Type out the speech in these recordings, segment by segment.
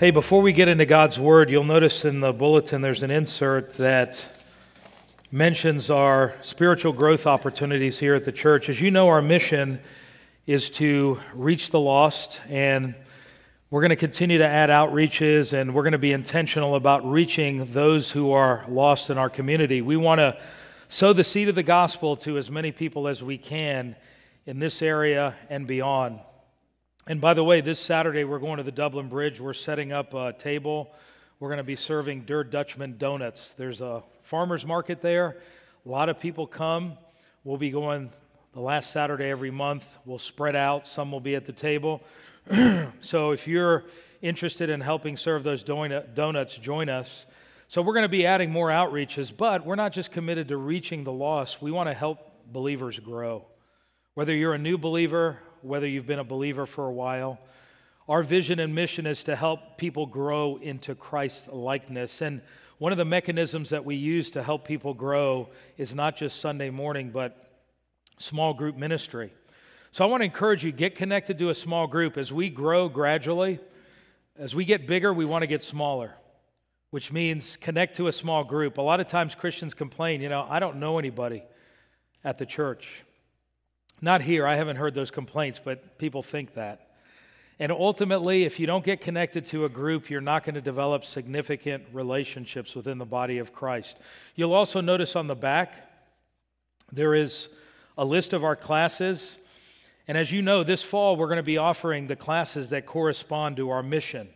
Hey, before we get into God's Word, you'll notice in the bulletin there's an insert that mentions our spiritual growth opportunities here at the church. As you know, our mission is to reach the lost, and we're going to continue to add outreaches, and we're going to be intentional about reaching those who are lost in our community. We want to sow the seed of the gospel to as many people as we can in this area and beyond. And by the way, this Saturday we're going to the Dublin Bridge. We're setting up a table. We're going to be serving Der Dutchman donuts. There's a farmer's market there. A lot of people come. We'll be going the last Saturday every month. We'll spread out. Some will be at the table. so if you're interested in helping serve those donuts, join us. So we're going to be adding more outreaches, but we're not just committed to reaching the lost. We want to help believers grow. Whether you're a new believer whether you've been a believer for a while. Our vision and mission is to help people grow into Christ's likeness. And one of the mechanisms that we use to help people grow is not just Sunday morning, but small group ministry. So I want to encourage you get connected to a small group as we grow gradually. As we get bigger, we want to get smaller, which means connect to a small group. A lot of times Christians complain, you know, I don't know anybody at the church. Not here, I haven't heard those complaints, but people think that. And ultimately, if you don't get connected to a group, you're not going to develop significant relationships within the body of Christ. You'll also notice on the back, there is a list of our classes. And as you know, this fall, we're going to be offering the classes that correspond to our mission.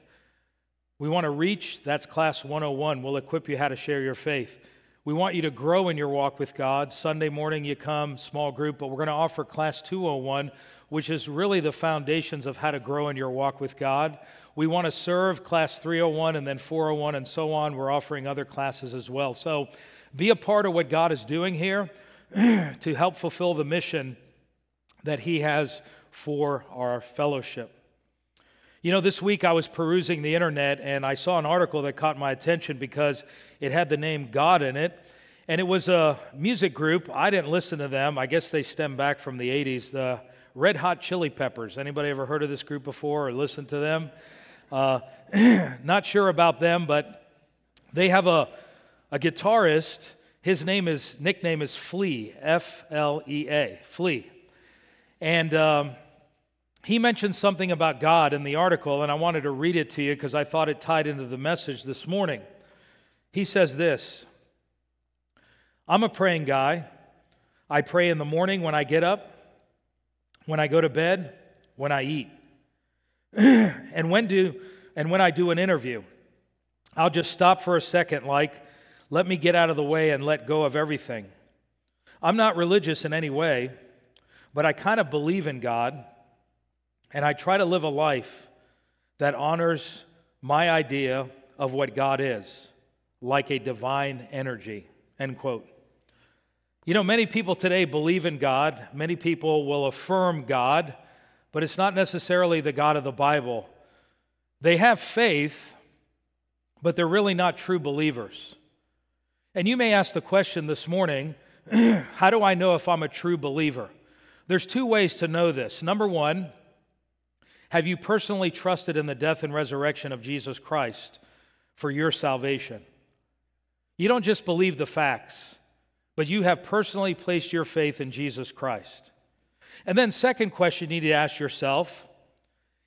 We want to reach, that's class 101. We'll equip you how to share your faith. We want you to grow in your walk with God. Sunday morning, you come, small group, but we're going to offer Class 201, which is really the foundations of how to grow in your walk with God. We want to serve Class 301 and then 401 and so on. We're offering other classes as well. So be a part of what God is doing here to help fulfill the mission that He has for our fellowship. You know, this week I was perusing the internet and I saw an article that caught my attention because it had the name God in it. And it was a music group. I didn't listen to them. I guess they stem back from the 80s. The Red Hot Chili Peppers. Anybody ever heard of this group before or listened to them? Uh, not sure about them, but they have a, a guitarist. His name is nickname is Flea, F L E A, Flea. And um, he mentioned something about God in the article, and I wanted to read it to you because I thought it tied into the message this morning. He says this I'm a praying guy. I pray in the morning when I get up, when I go to bed, when I eat. and when do and when I do an interview. I'll just stop for a second like let me get out of the way and let go of everything. I'm not religious in any way, but I kind of believe in God and I try to live a life that honors my idea of what God is, like a divine energy. End quote. You know, many people today believe in God. Many people will affirm God, but it's not necessarily the God of the Bible. They have faith, but they're really not true believers. And you may ask the question this morning how do I know if I'm a true believer? There's two ways to know this. Number one, have you personally trusted in the death and resurrection of Jesus Christ for your salvation? You don't just believe the facts, but you have personally placed your faith in Jesus Christ. And then, second question you need to ask yourself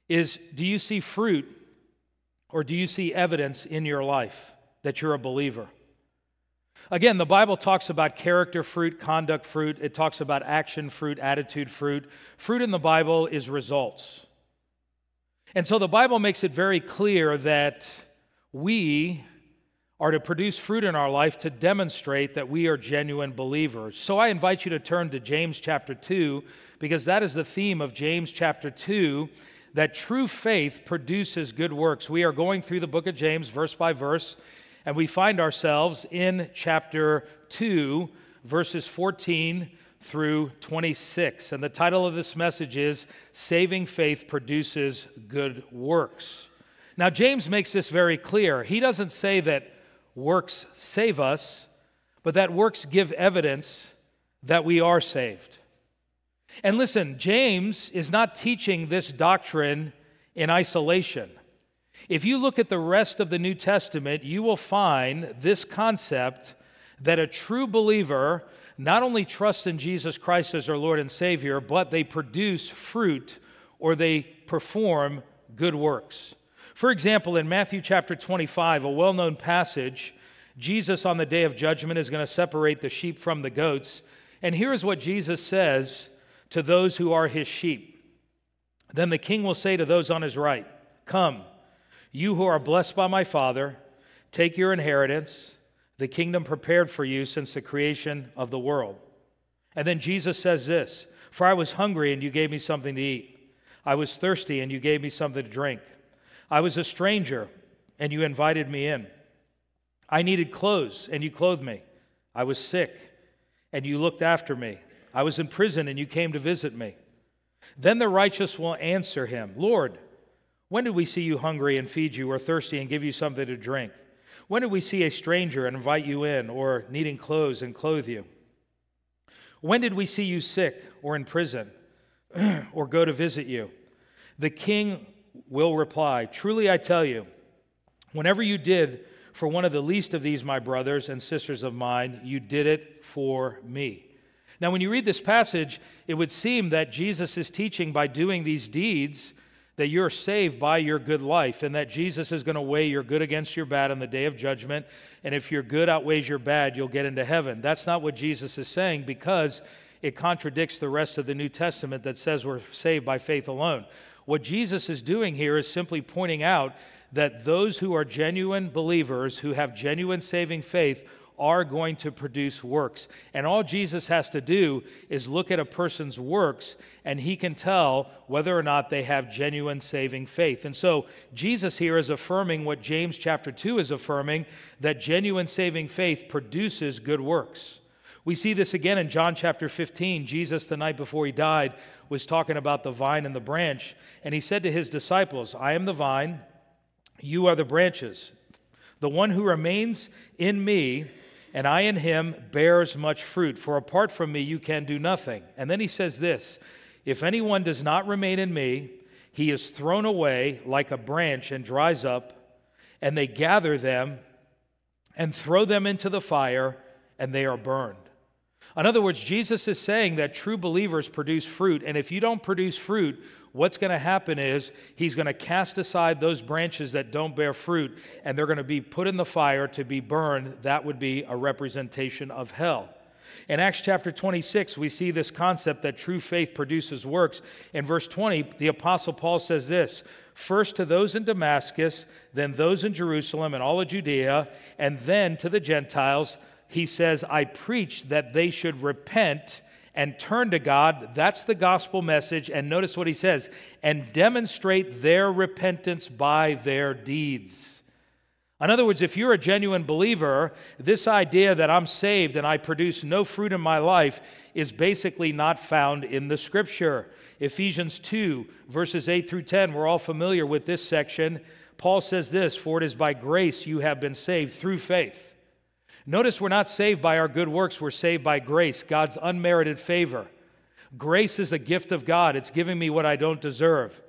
is do you see fruit or do you see evidence in your life that you're a believer? Again, the Bible talks about character fruit, conduct fruit. It talks about action fruit, attitude fruit. Fruit in the Bible is results. And so the Bible makes it very clear that we are to produce fruit in our life to demonstrate that we are genuine believers. So I invite you to turn to James chapter 2 because that is the theme of James chapter 2 that true faith produces good works. We are going through the book of James verse by verse and we find ourselves in chapter 2 verses 14 through 26. And the title of this message is Saving Faith Produces Good Works. Now, James makes this very clear. He doesn't say that works save us, but that works give evidence that we are saved. And listen, James is not teaching this doctrine in isolation. If you look at the rest of the New Testament, you will find this concept that a true believer not only trust in Jesus Christ as their Lord and Savior, but they produce fruit or they perform good works. For example, in Matthew chapter 25, a well known passage, Jesus on the day of judgment is going to separate the sheep from the goats. And here's what Jesus says to those who are his sheep Then the king will say to those on his right, Come, you who are blessed by my Father, take your inheritance the kingdom prepared for you since the creation of the world. And then Jesus says this For I was hungry, and you gave me something to eat. I was thirsty, and you gave me something to drink. I was a stranger, and you invited me in. I needed clothes, and you clothed me. I was sick, and you looked after me. I was in prison, and you came to visit me. Then the righteous will answer him Lord, when did we see you hungry and feed you, or thirsty and give you something to drink? When did we see a stranger and invite you in, or needing clothes and clothe you? When did we see you sick or in prison, or go to visit you? The king will reply Truly I tell you, whenever you did for one of the least of these, my brothers and sisters of mine, you did it for me. Now, when you read this passage, it would seem that Jesus is teaching by doing these deeds that you're saved by your good life and that Jesus is going to weigh your good against your bad on the day of judgment. And if your good outweighs your bad, you'll get into heaven. That's not what Jesus is saying because it contradicts the rest of the New Testament that says we're saved by faith alone. What Jesus is doing here is simply pointing out that those who are genuine believers, who have genuine saving faith, are going to produce works. And all Jesus has to do is look at a person's works and he can tell whether or not they have genuine saving faith. And so Jesus here is affirming what James chapter 2 is affirming that genuine saving faith produces good works. We see this again in John chapter 15. Jesus, the night before he died, was talking about the vine and the branch. And he said to his disciples, I am the vine, you are the branches. The one who remains in me and I in him bears much fruit, for apart from me you can do nothing. And then he says this If anyone does not remain in me, he is thrown away like a branch and dries up, and they gather them and throw them into the fire, and they are burned. In other words, Jesus is saying that true believers produce fruit, and if you don't produce fruit, what's going to happen is he's going to cast aside those branches that don't bear fruit, and they're going to be put in the fire to be burned. That would be a representation of hell. In Acts chapter 26, we see this concept that true faith produces works. In verse 20, the Apostle Paul says this First to those in Damascus, then those in Jerusalem and all of Judea, and then to the Gentiles he says, I preached that they should repent and turn to God. That's the gospel message. And notice what he says and demonstrate their repentance by their deeds. In other words, if you're a genuine believer, this idea that I'm saved and I produce no fruit in my life is basically not found in the scripture. Ephesians 2, verses 8 through 10, we're all familiar with this section. Paul says this For it is by grace you have been saved through faith. Notice we're not saved by our good works, we're saved by grace, God's unmerited favor. Grace is a gift of God, it's giving me what I don't deserve.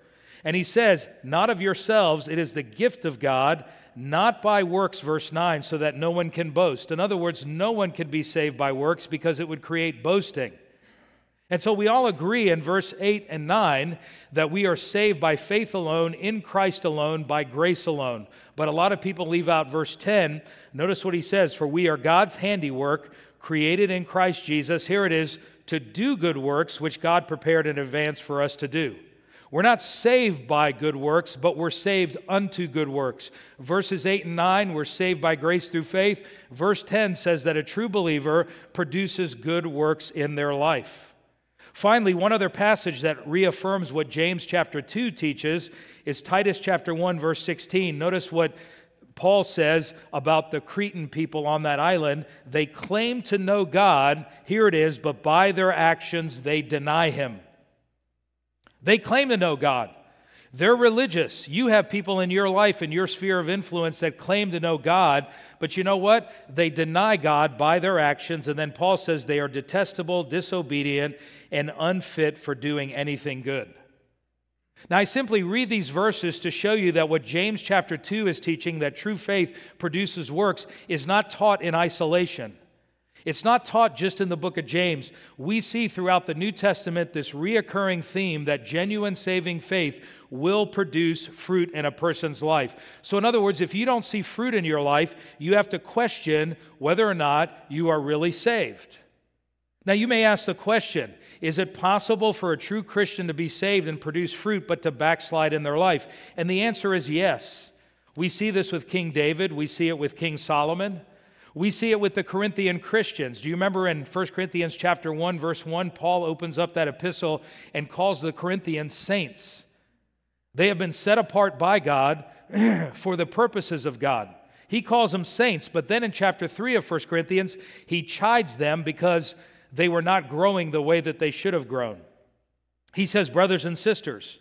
And he says, Not of yourselves, it is the gift of God, not by works, verse 9, so that no one can boast. In other words, no one can be saved by works because it would create boasting. And so we all agree in verse 8 and 9 that we are saved by faith alone, in Christ alone, by grace alone. But a lot of people leave out verse 10. Notice what he says For we are God's handiwork, created in Christ Jesus. Here it is to do good works, which God prepared in advance for us to do. We're not saved by good works, but we're saved unto good works. Verses 8 and 9, we're saved by grace through faith. Verse 10 says that a true believer produces good works in their life. Finally, one other passage that reaffirms what James chapter 2 teaches is Titus chapter 1 verse 16. Notice what Paul says about the Cretan people on that island. They claim to know God, here it is, but by their actions they deny him. They claim to know God. They're religious. You have people in your life, in your sphere of influence, that claim to know God, but you know what? They deny God by their actions. And then Paul says they are detestable, disobedient, and unfit for doing anything good. Now, I simply read these verses to show you that what James chapter 2 is teaching, that true faith produces works, is not taught in isolation. It's not taught just in the book of James. We see throughout the New Testament this reoccurring theme that genuine saving faith will produce fruit in a person's life. So, in other words, if you don't see fruit in your life, you have to question whether or not you are really saved. Now, you may ask the question is it possible for a true Christian to be saved and produce fruit, but to backslide in their life? And the answer is yes. We see this with King David, we see it with King Solomon. We see it with the Corinthian Christians. Do you remember in 1 Corinthians chapter 1 verse 1 Paul opens up that epistle and calls the Corinthians saints. They have been set apart by God for the purposes of God. He calls them saints, but then in chapter 3 of 1 Corinthians, he chides them because they were not growing the way that they should have grown. He says, Brothers and sisters,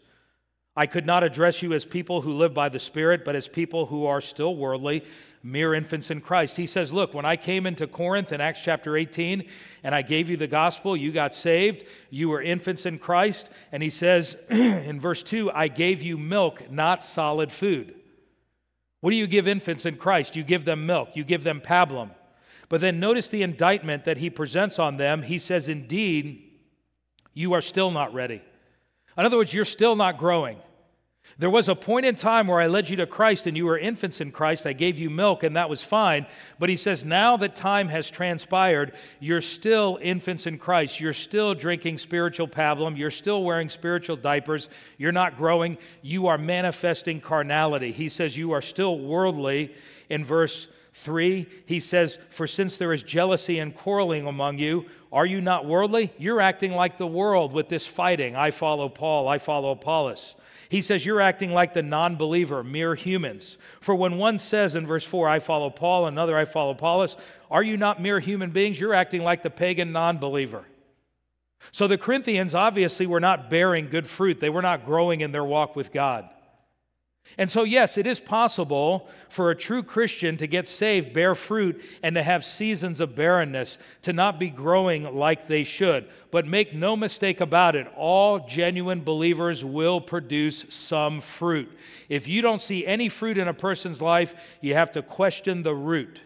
I could not address you as people who live by the Spirit, but as people who are still worldly, mere infants in Christ. He says, Look, when I came into Corinth in Acts chapter 18 and I gave you the gospel, you got saved, you were infants in Christ. And he says in verse 2, I gave you milk, not solid food. What do you give infants in Christ? You give them milk, you give them pablum. But then notice the indictment that he presents on them. He says, Indeed, you are still not ready. In other words, you're still not growing. There was a point in time where I led you to Christ and you were infants in Christ. I gave you milk and that was fine. But he says, now that time has transpired, you're still infants in Christ. You're still drinking spiritual pablum. You're still wearing spiritual diapers. You're not growing. You are manifesting carnality. He says, you are still worldly in verse 3, he says, For since there is jealousy and quarreling among you, are you not worldly? You're acting like the world with this fighting. I follow Paul, I follow Apollos. He says, You're acting like the non believer, mere humans. For when one says in verse 4, I follow Paul, another, I follow Apollos, are you not mere human beings? You're acting like the pagan non believer. So the Corinthians obviously were not bearing good fruit, they were not growing in their walk with God. And so, yes, it is possible for a true Christian to get saved, bear fruit, and to have seasons of barrenness, to not be growing like they should. But make no mistake about it, all genuine believers will produce some fruit. If you don't see any fruit in a person's life, you have to question the root.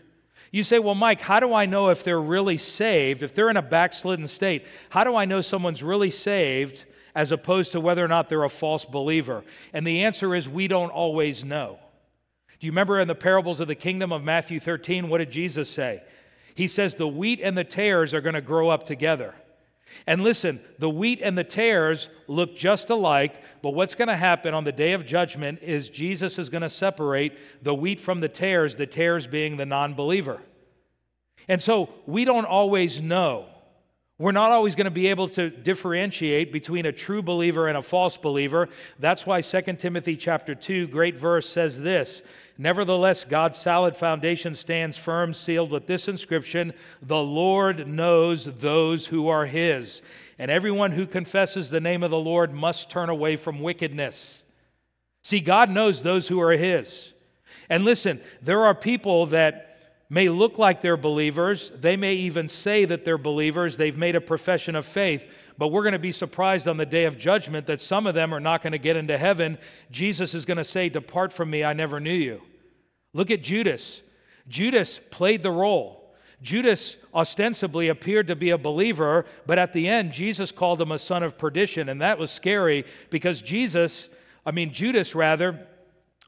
You say, well, Mike, how do I know if they're really saved? If they're in a backslidden state, how do I know someone's really saved? As opposed to whether or not they're a false believer? And the answer is we don't always know. Do you remember in the parables of the kingdom of Matthew 13, what did Jesus say? He says the wheat and the tares are going to grow up together. And listen, the wheat and the tares look just alike, but what's going to happen on the day of judgment is Jesus is going to separate the wheat from the tares, the tares being the non believer. And so we don't always know. We're not always going to be able to differentiate between a true believer and a false believer. That's why 2 Timothy chapter 2, great verse says this. Nevertheless, God's solid foundation stands firm, sealed with this inscription The Lord knows those who are his. And everyone who confesses the name of the Lord must turn away from wickedness. See, God knows those who are his. And listen, there are people that may look like they're believers. They may even say that they're believers. They've made a profession of faith. But we're going to be surprised on the day of judgment that some of them are not going to get into heaven. Jesus is going to say, Depart from me, I never knew you. Look at Judas. Judas played the role. Judas ostensibly appeared to be a believer, but at the end, Jesus called him a son of perdition. And that was scary because Jesus, I mean, Judas rather,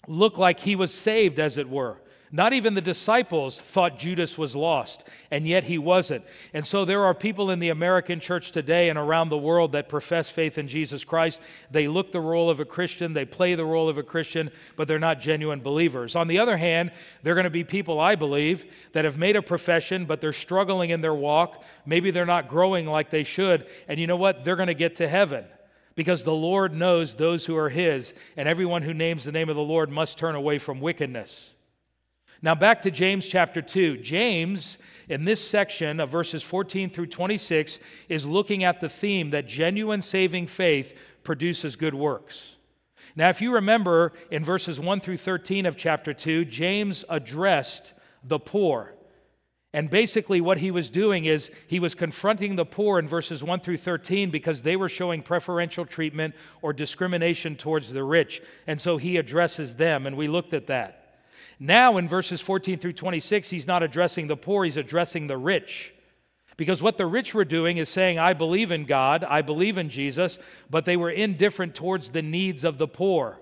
looked like he was saved, as it were. Not even the disciples thought Judas was lost, and yet he wasn't. And so there are people in the American church today and around the world that profess faith in Jesus Christ. They look the role of a Christian, they play the role of a Christian, but they're not genuine believers. On the other hand, there are going to be people, I believe, that have made a profession, but they're struggling in their walk. Maybe they're not growing like they should. And you know what? They're going to get to heaven because the Lord knows those who are His, and everyone who names the name of the Lord must turn away from wickedness. Now, back to James chapter 2. James, in this section of verses 14 through 26, is looking at the theme that genuine saving faith produces good works. Now, if you remember in verses 1 through 13 of chapter 2, James addressed the poor. And basically, what he was doing is he was confronting the poor in verses 1 through 13 because they were showing preferential treatment or discrimination towards the rich. And so he addresses them, and we looked at that. Now, in verses 14 through 26, he's not addressing the poor, he's addressing the rich. Because what the rich were doing is saying, I believe in God, I believe in Jesus, but they were indifferent towards the needs of the poor.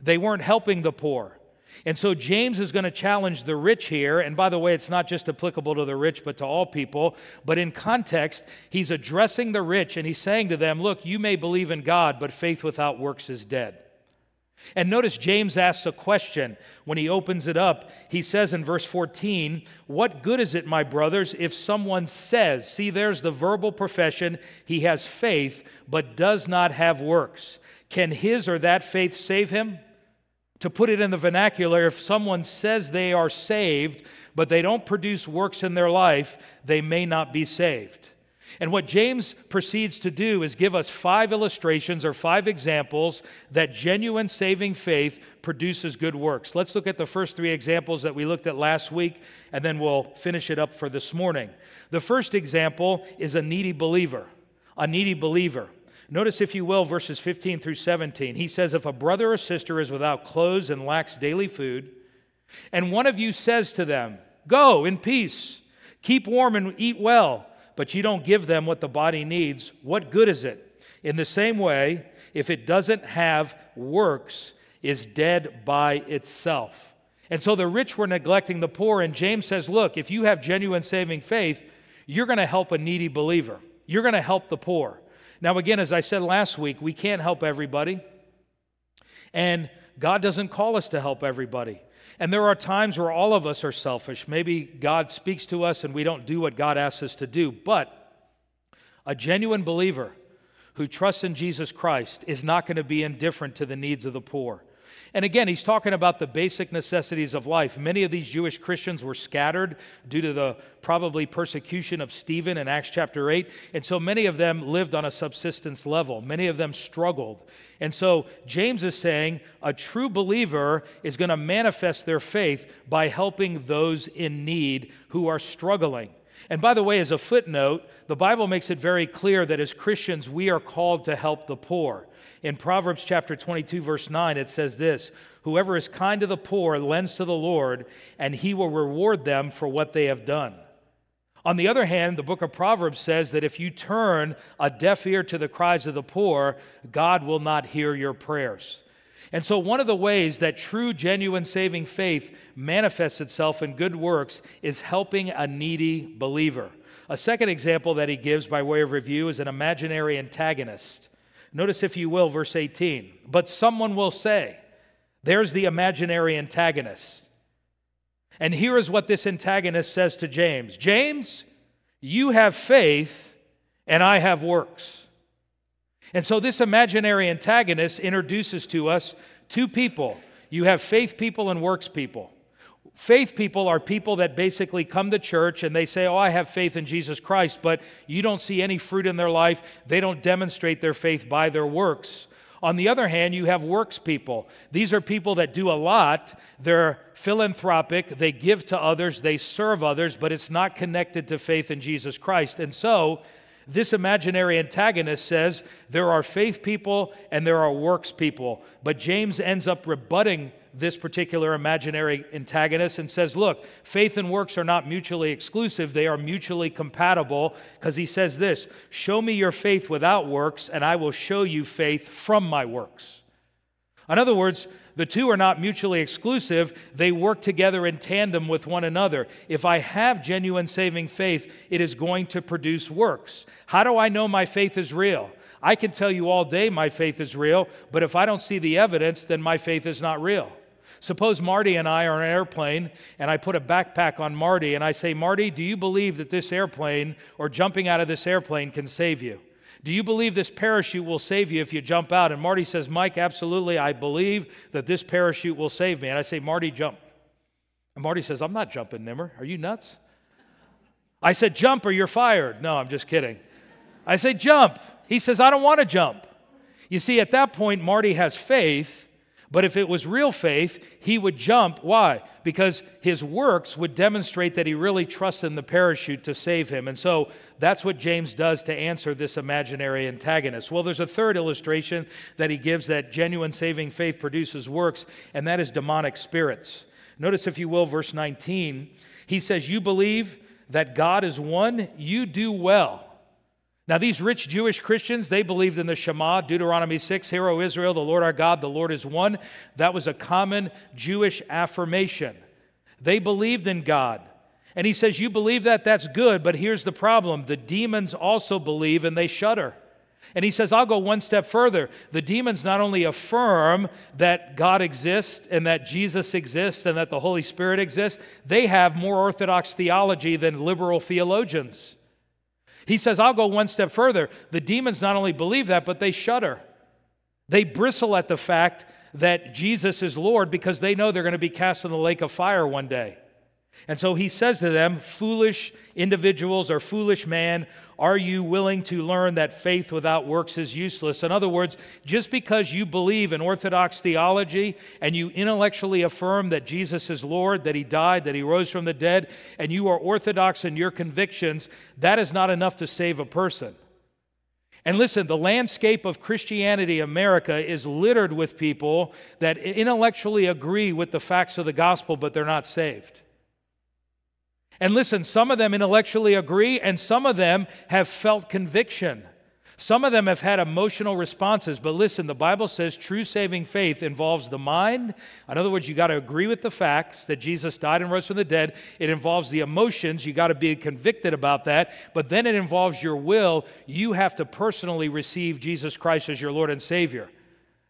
They weren't helping the poor. And so James is going to challenge the rich here. And by the way, it's not just applicable to the rich, but to all people. But in context, he's addressing the rich and he's saying to them, Look, you may believe in God, but faith without works is dead. And notice James asks a question when he opens it up. He says in verse 14, What good is it, my brothers, if someone says, see, there's the verbal profession, he has faith, but does not have works? Can his or that faith save him? To put it in the vernacular, if someone says they are saved, but they don't produce works in their life, they may not be saved. And what James proceeds to do is give us five illustrations or five examples that genuine saving faith produces good works. Let's look at the first three examples that we looked at last week, and then we'll finish it up for this morning. The first example is a needy believer. A needy believer. Notice, if you will, verses 15 through 17. He says, If a brother or sister is without clothes and lacks daily food, and one of you says to them, Go in peace, keep warm and eat well, but you don't give them what the body needs, what good is it? In the same way, if it doesn't have works, is dead by itself. And so the rich were neglecting the poor, and James says, Look, if you have genuine saving faith, you're going to help a needy believer. You're going to help the poor. Now, again, as I said last week, we can't help everybody. And God doesn't call us to help everybody. And there are times where all of us are selfish. Maybe God speaks to us and we don't do what God asks us to do. But a genuine believer who trusts in Jesus Christ is not going to be indifferent to the needs of the poor. And again, he's talking about the basic necessities of life. Many of these Jewish Christians were scattered due to the probably persecution of Stephen in Acts chapter 8. And so many of them lived on a subsistence level. Many of them struggled. And so James is saying a true believer is going to manifest their faith by helping those in need who are struggling. And by the way, as a footnote, the Bible makes it very clear that as Christians, we are called to help the poor. In Proverbs chapter 22, verse 9, it says this Whoever is kind to the poor lends to the Lord, and he will reward them for what they have done. On the other hand, the book of Proverbs says that if you turn a deaf ear to the cries of the poor, God will not hear your prayers. And so, one of the ways that true, genuine saving faith manifests itself in good works is helping a needy believer. A second example that he gives by way of review is an imaginary antagonist. Notice, if you will, verse 18. But someone will say, There's the imaginary antagonist. And here is what this antagonist says to James James, you have faith, and I have works. And so this imaginary antagonist introduces to us two people. You have faith people and works people. Faith people are people that basically come to church and they say, Oh, I have faith in Jesus Christ, but you don't see any fruit in their life. They don't demonstrate their faith by their works. On the other hand, you have works people. These are people that do a lot. They're philanthropic, they give to others, they serve others, but it's not connected to faith in Jesus Christ. And so, this imaginary antagonist says there are faith people and there are works people. But James ends up rebutting this particular imaginary antagonist and says, look, faith and works are not mutually exclusive, they are mutually compatible. Because he says this Show me your faith without works, and I will show you faith from my works. In other words, the two are not mutually exclusive, they work together in tandem with one another. If I have genuine saving faith, it is going to produce works. How do I know my faith is real? I can tell you all day my faith is real, but if I don't see the evidence, then my faith is not real. Suppose Marty and I are on an airplane and I put a backpack on Marty and I say, Marty, do you believe that this airplane or jumping out of this airplane can save you? Do you believe this parachute will save you if you jump out? And Marty says, Mike, absolutely. I believe that this parachute will save me. And I say, Marty, jump. And Marty says, I'm not jumping, Nimmer. Are you nuts? I said, jump or you're fired. No, I'm just kidding. I say, jump. He says, I don't want to jump. You see, at that point, Marty has faith, But if it was real faith, he would jump. Why? Because his works would demonstrate that he really trusts in the parachute to save him. And so that's what James does to answer this imaginary antagonist. Well, there's a third illustration that he gives that genuine saving faith produces works, and that is demonic spirits. Notice, if you will, verse 19. He says, You believe that God is one, you do well. Now, these rich Jewish Christians, they believed in the Shema, Deuteronomy 6, Hear, O Israel, the Lord our God, the Lord is one. That was a common Jewish affirmation. They believed in God. And he says, You believe that? That's good, but here's the problem the demons also believe and they shudder. And he says, I'll go one step further. The demons not only affirm that God exists and that Jesus exists and that the Holy Spirit exists, they have more orthodox theology than liberal theologians. He says, I'll go one step further. The demons not only believe that, but they shudder. They bristle at the fact that Jesus is Lord because they know they're going to be cast in the lake of fire one day. And so he says to them, Foolish individuals or foolish man, are you willing to learn that faith without works is useless? In other words, just because you believe in Orthodox theology and you intellectually affirm that Jesus is Lord, that he died, that he rose from the dead, and you are Orthodox in your convictions, that is not enough to save a person. And listen, the landscape of Christianity America is littered with people that intellectually agree with the facts of the gospel, but they're not saved. And listen, some of them intellectually agree, and some of them have felt conviction. Some of them have had emotional responses, but listen, the Bible says true saving faith involves the mind. In other words, you got to agree with the facts that Jesus died and rose from the dead. It involves the emotions. You got to be convicted about that. But then it involves your will. You have to personally receive Jesus Christ as your Lord and Savior.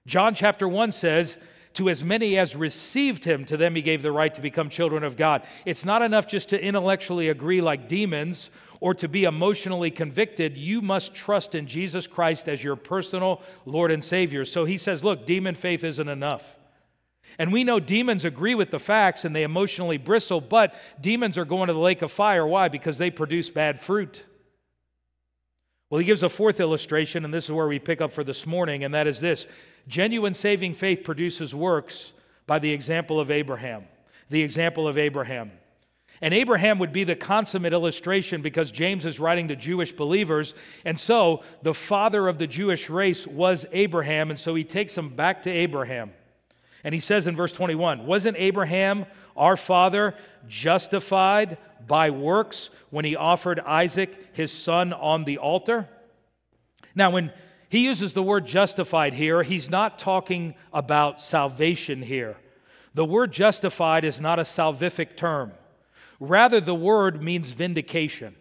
John chapter 1 says, to as many as received him, to them he gave the right to become children of God. It's not enough just to intellectually agree like demons or to be emotionally convicted. You must trust in Jesus Christ as your personal Lord and Savior. So he says, look, demon faith isn't enough. And we know demons agree with the facts and they emotionally bristle, but demons are going to the lake of fire. Why? Because they produce bad fruit. Well, he gives a fourth illustration, and this is where we pick up for this morning, and that is this Genuine saving faith produces works by the example of Abraham. The example of Abraham. And Abraham would be the consummate illustration because James is writing to Jewish believers. And so the father of the Jewish race was Abraham. And so he takes them back to Abraham. And he says in verse 21 Wasn't Abraham, our father, justified by works when he offered Isaac, his son, on the altar? Now, when he uses the word justified here. He's not talking about salvation here. The word justified is not a salvific term. Rather, the word means vindication.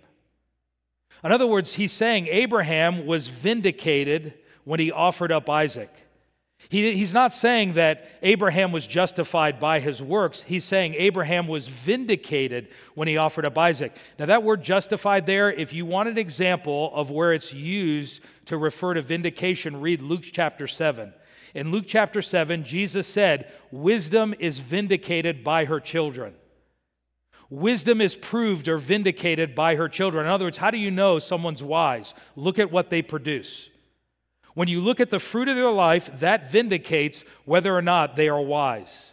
In other words, he's saying Abraham was vindicated when he offered up Isaac. He, he's not saying that Abraham was justified by his works. He's saying Abraham was vindicated when he offered up Isaac. Now, that word justified there, if you want an example of where it's used to refer to vindication, read Luke chapter 7. In Luke chapter 7, Jesus said, Wisdom is vindicated by her children. Wisdom is proved or vindicated by her children. In other words, how do you know someone's wise? Look at what they produce. When you look at the fruit of their life, that vindicates whether or not they are wise.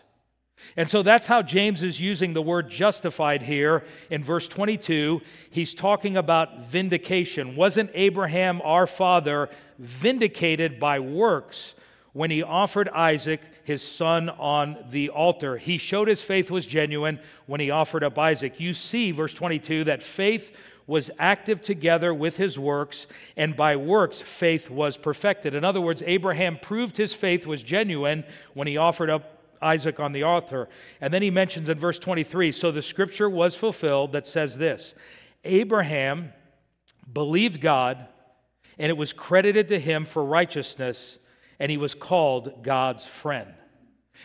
And so that's how James is using the word justified here in verse 22. He's talking about vindication. Wasn't Abraham, our father, vindicated by works when he offered Isaac, his son, on the altar? He showed his faith was genuine when he offered up Isaac. You see, verse 22, that faith was active together with his works, and by works faith was perfected. In other words, Abraham proved his faith was genuine when he offered up Isaac on the altar. And then he mentions in verse 23 so the scripture was fulfilled that says this Abraham believed God, and it was credited to him for righteousness, and he was called God's friend.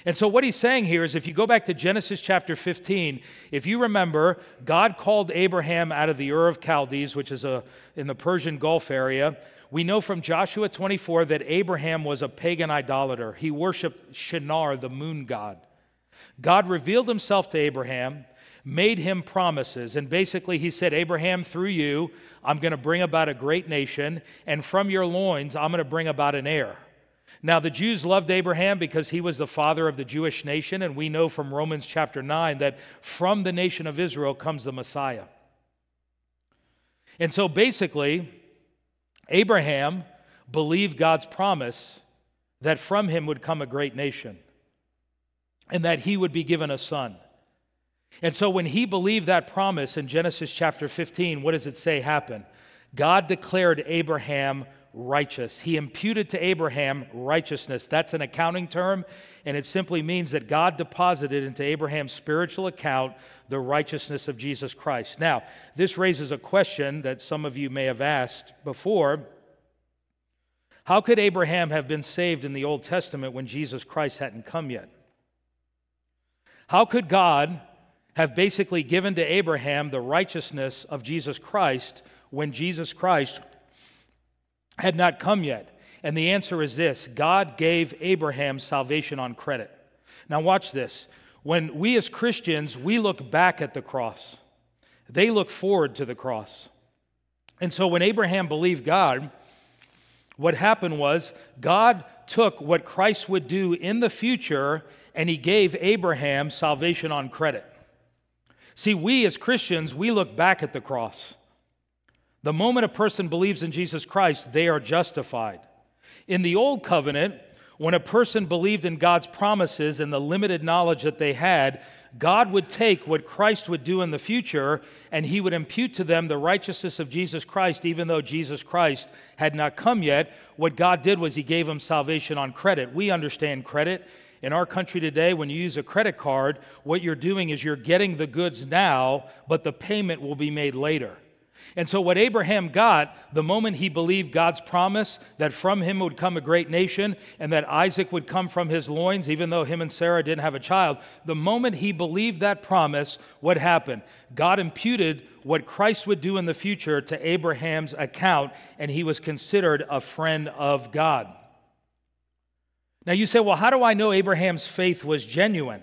And so, what he's saying here is if you go back to Genesis chapter 15, if you remember, God called Abraham out of the Ur of Chaldees, which is a, in the Persian Gulf area. We know from Joshua 24 that Abraham was a pagan idolater. He worshiped Shinar, the moon god. God revealed himself to Abraham, made him promises, and basically he said, Abraham, through you, I'm going to bring about a great nation, and from your loins, I'm going to bring about an heir. Now, the Jews loved Abraham because he was the father of the Jewish nation, and we know from Romans chapter 9 that from the nation of Israel comes the Messiah. And so basically, Abraham believed God's promise that from him would come a great nation and that he would be given a son. And so when he believed that promise in Genesis chapter 15, what does it say happened? God declared Abraham righteous. He imputed to Abraham righteousness. That's an accounting term, and it simply means that God deposited into Abraham's spiritual account the righteousness of Jesus Christ. Now, this raises a question that some of you may have asked before. How could Abraham have been saved in the Old Testament when Jesus Christ hadn't come yet? How could God have basically given to Abraham the righteousness of Jesus Christ when Jesus Christ had not come yet? And the answer is this God gave Abraham salvation on credit. Now, watch this. When we as Christians, we look back at the cross, they look forward to the cross. And so when Abraham believed God, what happened was God took what Christ would do in the future and he gave Abraham salvation on credit. See, we as Christians, we look back at the cross. The moment a person believes in Jesus Christ, they are justified. In the Old Covenant, when a person believed in God's promises and the limited knowledge that they had, God would take what Christ would do in the future and he would impute to them the righteousness of Jesus Christ, even though Jesus Christ had not come yet. What God did was he gave them salvation on credit. We understand credit. In our country today, when you use a credit card, what you're doing is you're getting the goods now, but the payment will be made later. And so, what Abraham got the moment he believed God's promise that from him would come a great nation and that Isaac would come from his loins, even though him and Sarah didn't have a child, the moment he believed that promise, what happened? God imputed what Christ would do in the future to Abraham's account, and he was considered a friend of God. Now you say, well, how do I know Abraham's faith was genuine?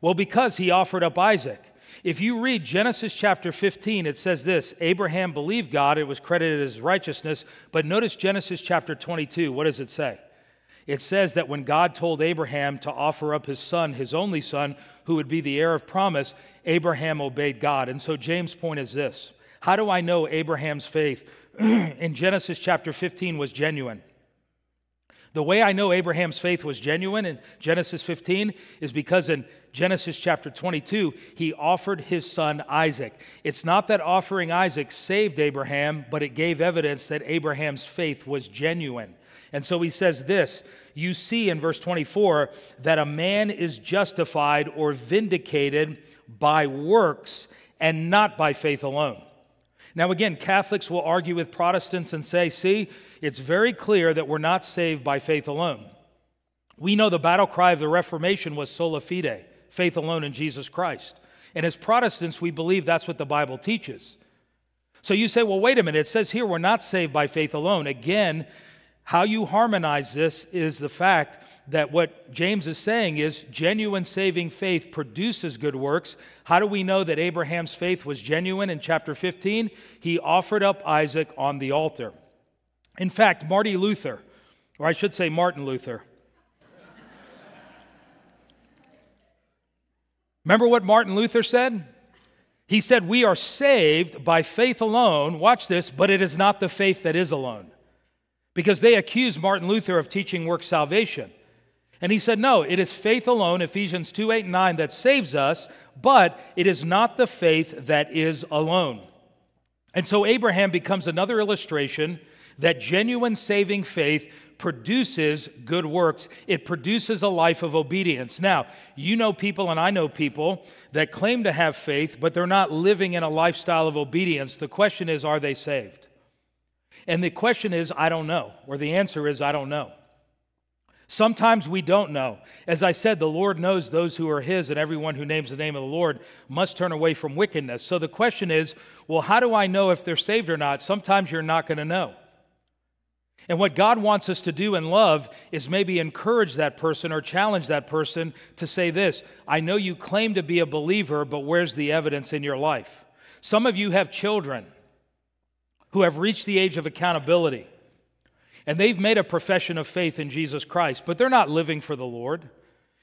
Well, because he offered up Isaac. If you read Genesis chapter 15, it says this Abraham believed God, it was credited as righteousness. But notice Genesis chapter 22, what does it say? It says that when God told Abraham to offer up his son, his only son, who would be the heir of promise, Abraham obeyed God. And so James' point is this How do I know Abraham's faith in Genesis chapter 15 was genuine? The way I know Abraham's faith was genuine in Genesis 15 is because in Genesis chapter 22, he offered his son Isaac. It's not that offering Isaac saved Abraham, but it gave evidence that Abraham's faith was genuine. And so he says this You see in verse 24 that a man is justified or vindicated by works and not by faith alone. Now, again, Catholics will argue with Protestants and say, see, it's very clear that we're not saved by faith alone. We know the battle cry of the Reformation was sola fide, faith alone in Jesus Christ. And as Protestants, we believe that's what the Bible teaches. So you say, well, wait a minute, it says here we're not saved by faith alone. Again, how you harmonize this is the fact that what James is saying is genuine saving faith produces good works. How do we know that Abraham's faith was genuine in chapter 15? He offered up Isaac on the altar. In fact, Marty Luther, or I should say Martin Luther, remember what Martin Luther said? He said, We are saved by faith alone, watch this, but it is not the faith that is alone because they accused Martin Luther of teaching work salvation. And he said, No, it is faith alone, Ephesians 2 8 and 9, that saves us, but it is not the faith that is alone. And so Abraham becomes another illustration that genuine saving faith produces good works. It produces a life of obedience. Now, you know people, and I know people that claim to have faith, but they're not living in a lifestyle of obedience. The question is, are they saved? And the question is, I don't know, or the answer is, I don't know. Sometimes we don't know. As I said, the Lord knows those who are His, and everyone who names the name of the Lord must turn away from wickedness. So the question is, well, how do I know if they're saved or not? Sometimes you're not going to know. And what God wants us to do in love is maybe encourage that person or challenge that person to say this I know you claim to be a believer, but where's the evidence in your life? Some of you have children who have reached the age of accountability. and they've made a profession of faith in Jesus Christ, but they're not living for the Lord.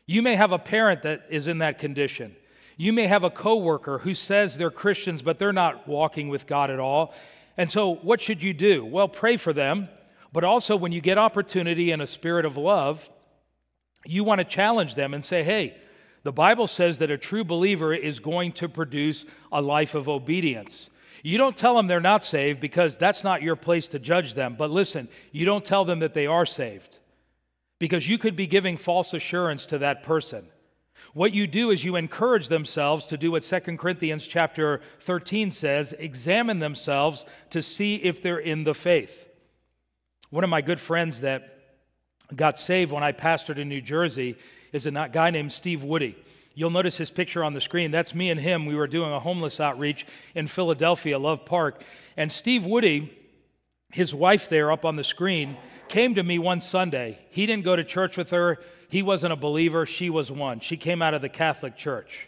You may have a parent that is in that condition. You may have a coworker who says they're Christians, but they're not walking with God at all. And so, what should you do? Well, pray for them, but also when you get opportunity in a spirit of love, you want to challenge them and say, hey, the Bible says that a true believer is going to produce a life of obedience. You don't tell them they're not saved because that's not your place to judge them. But listen, you don't tell them that they are saved because you could be giving false assurance to that person. What you do is you encourage themselves to do what 2 Corinthians chapter 13 says, examine themselves to see if they're in the faith. One of my good friends that got saved when I pastored in New Jersey is a guy named Steve Woody. You'll notice his picture on the screen. That's me and him. We were doing a homeless outreach in Philadelphia, Love Park. And Steve Woody, his wife there up on the screen, came to me one Sunday. He didn't go to church with her. He wasn't a believer. She was one. She came out of the Catholic Church.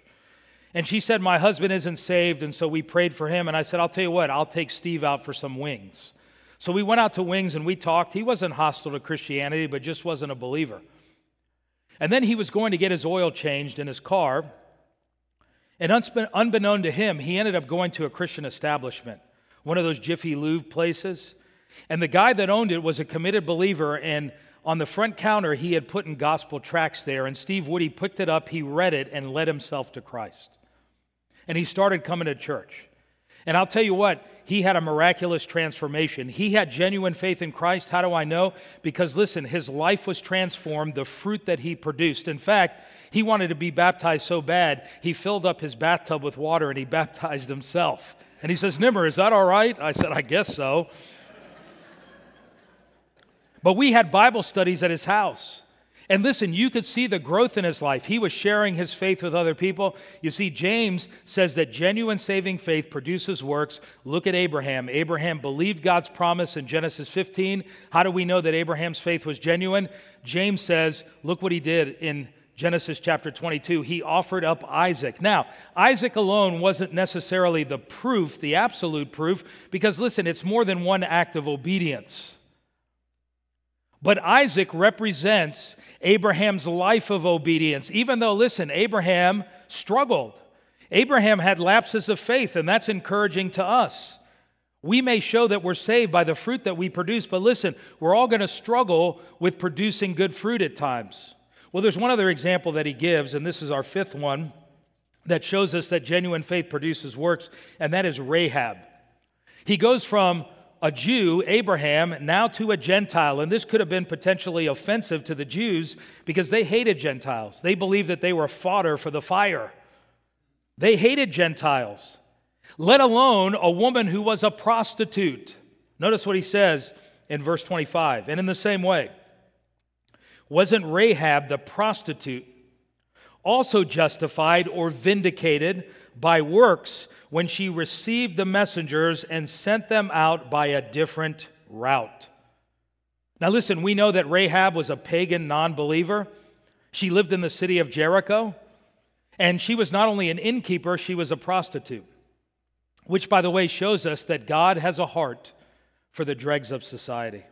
And she said, My husband isn't saved. And so we prayed for him. And I said, I'll tell you what, I'll take Steve out for some wings. So we went out to Wings and we talked. He wasn't hostile to Christianity, but just wasn't a believer. And then he was going to get his oil changed in his car. And unbeknown to him, he ended up going to a Christian establishment, one of those Jiffy Lube places. And the guy that owned it was a committed believer. And on the front counter, he had put in gospel tracts there. And Steve Woody picked it up, he read it, and led himself to Christ. And he started coming to church. And I'll tell you what, he had a miraculous transformation. He had genuine faith in Christ. How do I know? Because listen, his life was transformed, the fruit that he produced. In fact, he wanted to be baptized so bad, he filled up his bathtub with water and he baptized himself. And he says, Nimmer, is that all right? I said, I guess so. but we had Bible studies at his house. And listen, you could see the growth in his life. He was sharing his faith with other people. You see, James says that genuine saving faith produces works. Look at Abraham. Abraham believed God's promise in Genesis 15. How do we know that Abraham's faith was genuine? James says, look what he did in Genesis chapter 22. He offered up Isaac. Now, Isaac alone wasn't necessarily the proof, the absolute proof, because listen, it's more than one act of obedience. But Isaac represents Abraham's life of obedience, even though, listen, Abraham struggled. Abraham had lapses of faith, and that's encouraging to us. We may show that we're saved by the fruit that we produce, but listen, we're all going to struggle with producing good fruit at times. Well, there's one other example that he gives, and this is our fifth one that shows us that genuine faith produces works, and that is Rahab. He goes from a Jew, Abraham, now to a Gentile. And this could have been potentially offensive to the Jews because they hated Gentiles. They believed that they were fodder for the fire. They hated Gentiles, let alone a woman who was a prostitute. Notice what he says in verse 25. And in the same way, wasn't Rahab the prostitute also justified or vindicated by works when she received the messengers and sent them out by a different route. Now, listen, we know that Rahab was a pagan non believer. She lived in the city of Jericho, and she was not only an innkeeper, she was a prostitute, which, by the way, shows us that God has a heart for the dregs of society.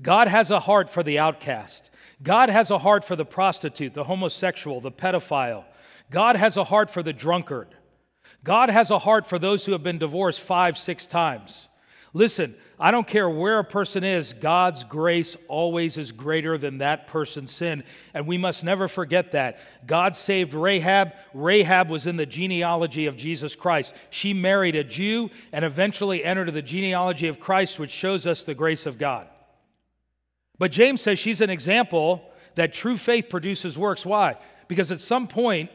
God has a heart for the outcast. God has a heart for the prostitute, the homosexual, the pedophile. God has a heart for the drunkard. God has a heart for those who have been divorced five, six times. Listen, I don't care where a person is, God's grace always is greater than that person's sin. And we must never forget that. God saved Rahab. Rahab was in the genealogy of Jesus Christ. She married a Jew and eventually entered the genealogy of Christ, which shows us the grace of God. But James says she's an example that true faith produces works. Why? Because at some point,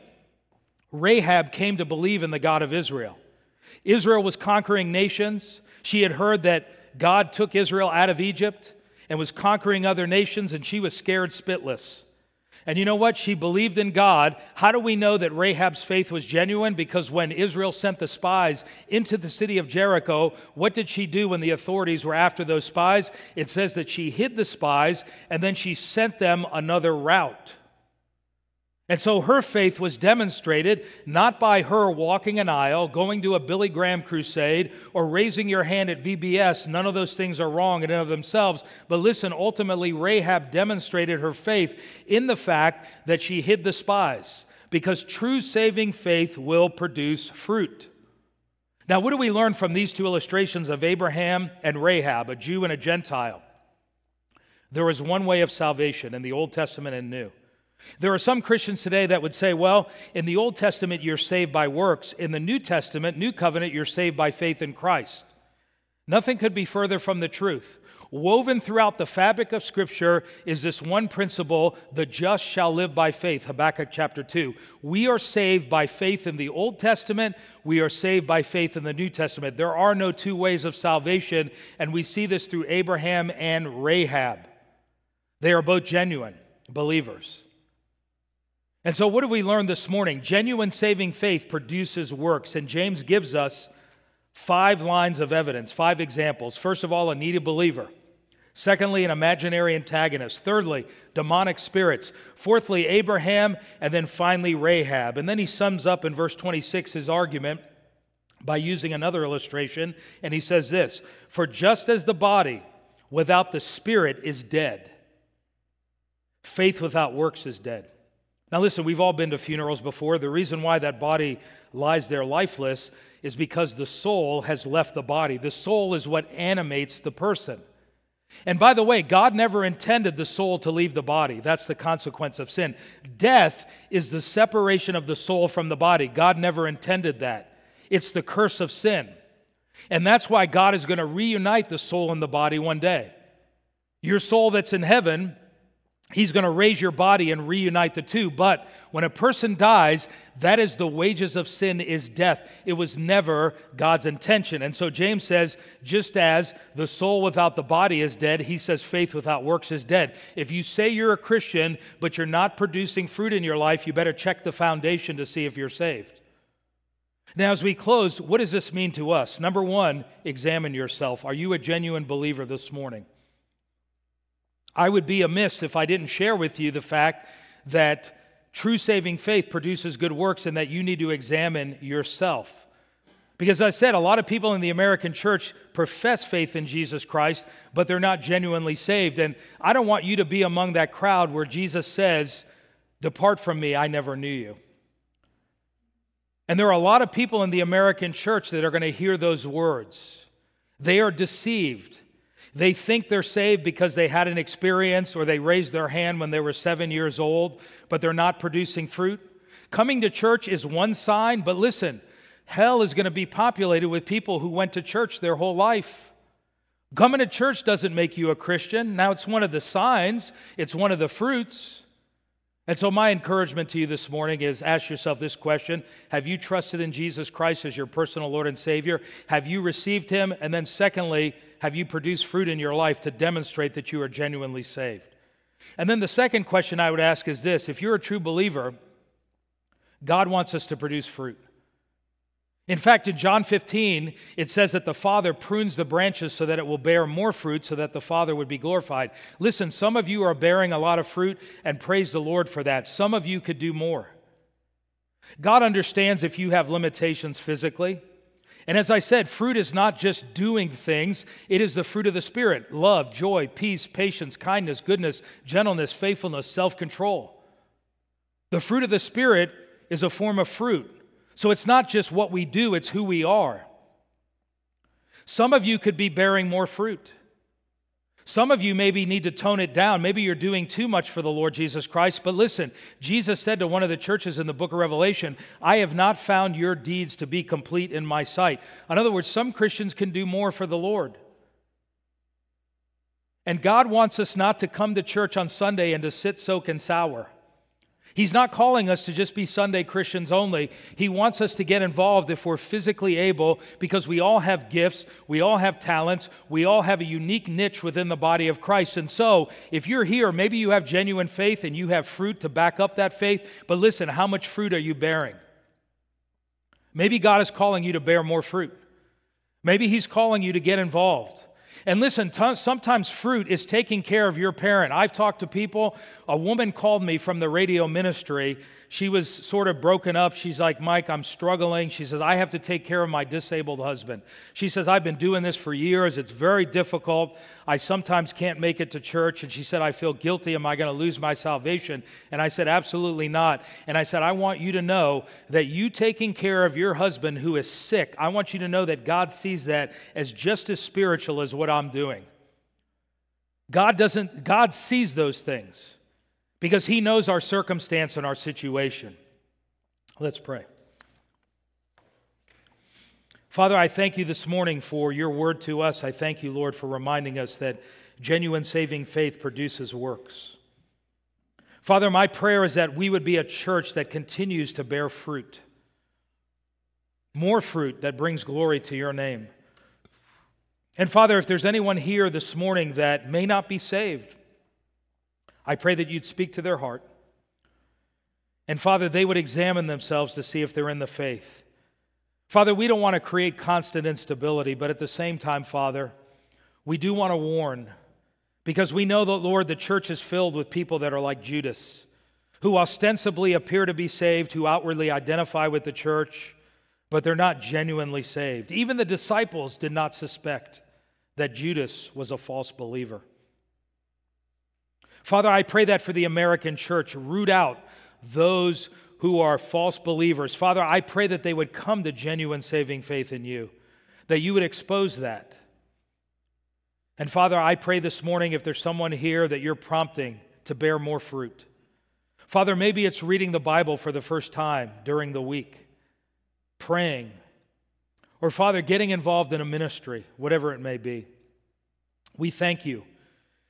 Rahab came to believe in the God of Israel. Israel was conquering nations. She had heard that God took Israel out of Egypt and was conquering other nations, and she was scared spitless. And you know what? She believed in God. How do we know that Rahab's faith was genuine? Because when Israel sent the spies into the city of Jericho, what did she do when the authorities were after those spies? It says that she hid the spies and then she sent them another route. And so her faith was demonstrated not by her walking an aisle, going to a Billy Graham crusade, or raising your hand at VBS. None of those things are wrong in and of themselves. But listen, ultimately, Rahab demonstrated her faith in the fact that she hid the spies, because true saving faith will produce fruit. Now, what do we learn from these two illustrations of Abraham and Rahab, a Jew and a Gentile? There is one way of salvation in the Old Testament and New. There are some Christians today that would say, well, in the Old Testament, you're saved by works. In the New Testament, New Covenant, you're saved by faith in Christ. Nothing could be further from the truth. Woven throughout the fabric of Scripture is this one principle the just shall live by faith, Habakkuk chapter 2. We are saved by faith in the Old Testament, we are saved by faith in the New Testament. There are no two ways of salvation, and we see this through Abraham and Rahab. They are both genuine believers. And so, what have we learned this morning? Genuine saving faith produces works, and James gives us five lines of evidence, five examples. First of all, a needy believer. Secondly, an imaginary antagonist. Thirdly, demonic spirits. Fourthly, Abraham. And then finally, Rahab. And then he sums up in verse 26 his argument by using another illustration. And he says this For just as the body without the spirit is dead, faith without works is dead. Now, listen, we've all been to funerals before. The reason why that body lies there lifeless is because the soul has left the body. The soul is what animates the person. And by the way, God never intended the soul to leave the body. That's the consequence of sin. Death is the separation of the soul from the body. God never intended that. It's the curse of sin. And that's why God is going to reunite the soul and the body one day. Your soul that's in heaven He's going to raise your body and reunite the two. But when a person dies, that is the wages of sin is death. It was never God's intention. And so James says, just as the soul without the body is dead, he says faith without works is dead. If you say you're a Christian, but you're not producing fruit in your life, you better check the foundation to see if you're saved. Now, as we close, what does this mean to us? Number one, examine yourself. Are you a genuine believer this morning? I would be amiss if I didn't share with you the fact that true saving faith produces good works and that you need to examine yourself. Because I said, a lot of people in the American church profess faith in Jesus Christ, but they're not genuinely saved. And I don't want you to be among that crowd where Jesus says, Depart from me, I never knew you. And there are a lot of people in the American church that are going to hear those words. They are deceived. They think they're saved because they had an experience or they raised their hand when they were seven years old, but they're not producing fruit. Coming to church is one sign, but listen, hell is going to be populated with people who went to church their whole life. Coming to church doesn't make you a Christian. Now, it's one of the signs, it's one of the fruits. And so, my encouragement to you this morning is ask yourself this question Have you trusted in Jesus Christ as your personal Lord and Savior? Have you received Him? And then, secondly, have you produced fruit in your life to demonstrate that you are genuinely saved? And then, the second question I would ask is this If you're a true believer, God wants us to produce fruit. In fact, in John 15, it says that the Father prunes the branches so that it will bear more fruit, so that the Father would be glorified. Listen, some of you are bearing a lot of fruit, and praise the Lord for that. Some of you could do more. God understands if you have limitations physically. And as I said, fruit is not just doing things, it is the fruit of the Spirit love, joy, peace, patience, kindness, goodness, gentleness, faithfulness, self control. The fruit of the Spirit is a form of fruit. So it's not just what we do, it's who we are. Some of you could be bearing more fruit. Some of you maybe need to tone it down. Maybe you're doing too much for the Lord Jesus Christ. But listen, Jesus said to one of the churches in the book of Revelation, I have not found your deeds to be complete in my sight. In other words, some Christians can do more for the Lord. And God wants us not to come to church on Sunday and to sit, soak, and sour. He's not calling us to just be Sunday Christians only. He wants us to get involved if we're physically able because we all have gifts, we all have talents, we all have a unique niche within the body of Christ. And so, if you're here, maybe you have genuine faith and you have fruit to back up that faith, but listen, how much fruit are you bearing? Maybe God is calling you to bear more fruit. Maybe He's calling you to get involved. And listen, t- sometimes fruit is taking care of your parent. I've talked to people a woman called me from the radio ministry. She was sort of broken up. She's like, Mike, I'm struggling. She says, I have to take care of my disabled husband. She says, I've been doing this for years. It's very difficult. I sometimes can't make it to church. And she said, I feel guilty. Am I going to lose my salvation? And I said, Absolutely not. And I said, I want you to know that you taking care of your husband who is sick, I want you to know that God sees that as just as spiritual as what I'm doing. God doesn't, God sees those things because He knows our circumstance and our situation. Let's pray. Father, I thank you this morning for your word to us. I thank you, Lord, for reminding us that genuine saving faith produces works. Father, my prayer is that we would be a church that continues to bear fruit, more fruit that brings glory to your name. And Father, if there's anyone here this morning that may not be saved, I pray that you'd speak to their heart. And Father, they would examine themselves to see if they're in the faith. Father, we don't want to create constant instability, but at the same time, Father, we do want to warn because we know that, Lord, the church is filled with people that are like Judas, who ostensibly appear to be saved, who outwardly identify with the church, but they're not genuinely saved. Even the disciples did not suspect that Judas was a false believer. Father, I pray that for the American church, root out those who are false believers. Father, I pray that they would come to genuine saving faith in you, that you would expose that. And Father, I pray this morning if there's someone here that you're prompting to bear more fruit. Father, maybe it's reading the Bible for the first time during the week, praying, or, Father, getting involved in a ministry, whatever it may be. We thank you.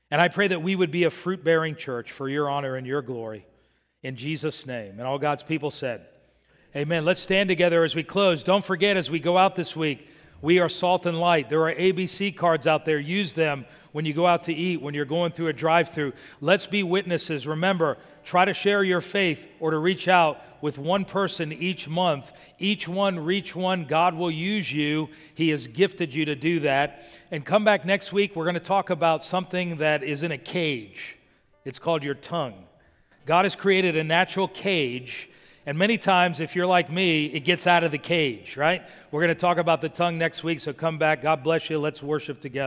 And I pray that we would be a fruit bearing church for your honor and your glory. In Jesus' name. And all God's people said, Amen. Let's stand together as we close. Don't forget, as we go out this week, we are salt and light. There are ABC cards out there. Use them when you go out to eat, when you're going through a drive through. Let's be witnesses. Remember, try to share your faith or to reach out with one person each month. Each one, reach one. God will use you. He has gifted you to do that. And come back next week. We're going to talk about something that is in a cage. It's called your tongue. God has created a natural cage and many times, if you're like me, it gets out of the cage, right? We're going to talk about the tongue next week, so come back. God bless you. Let's worship together.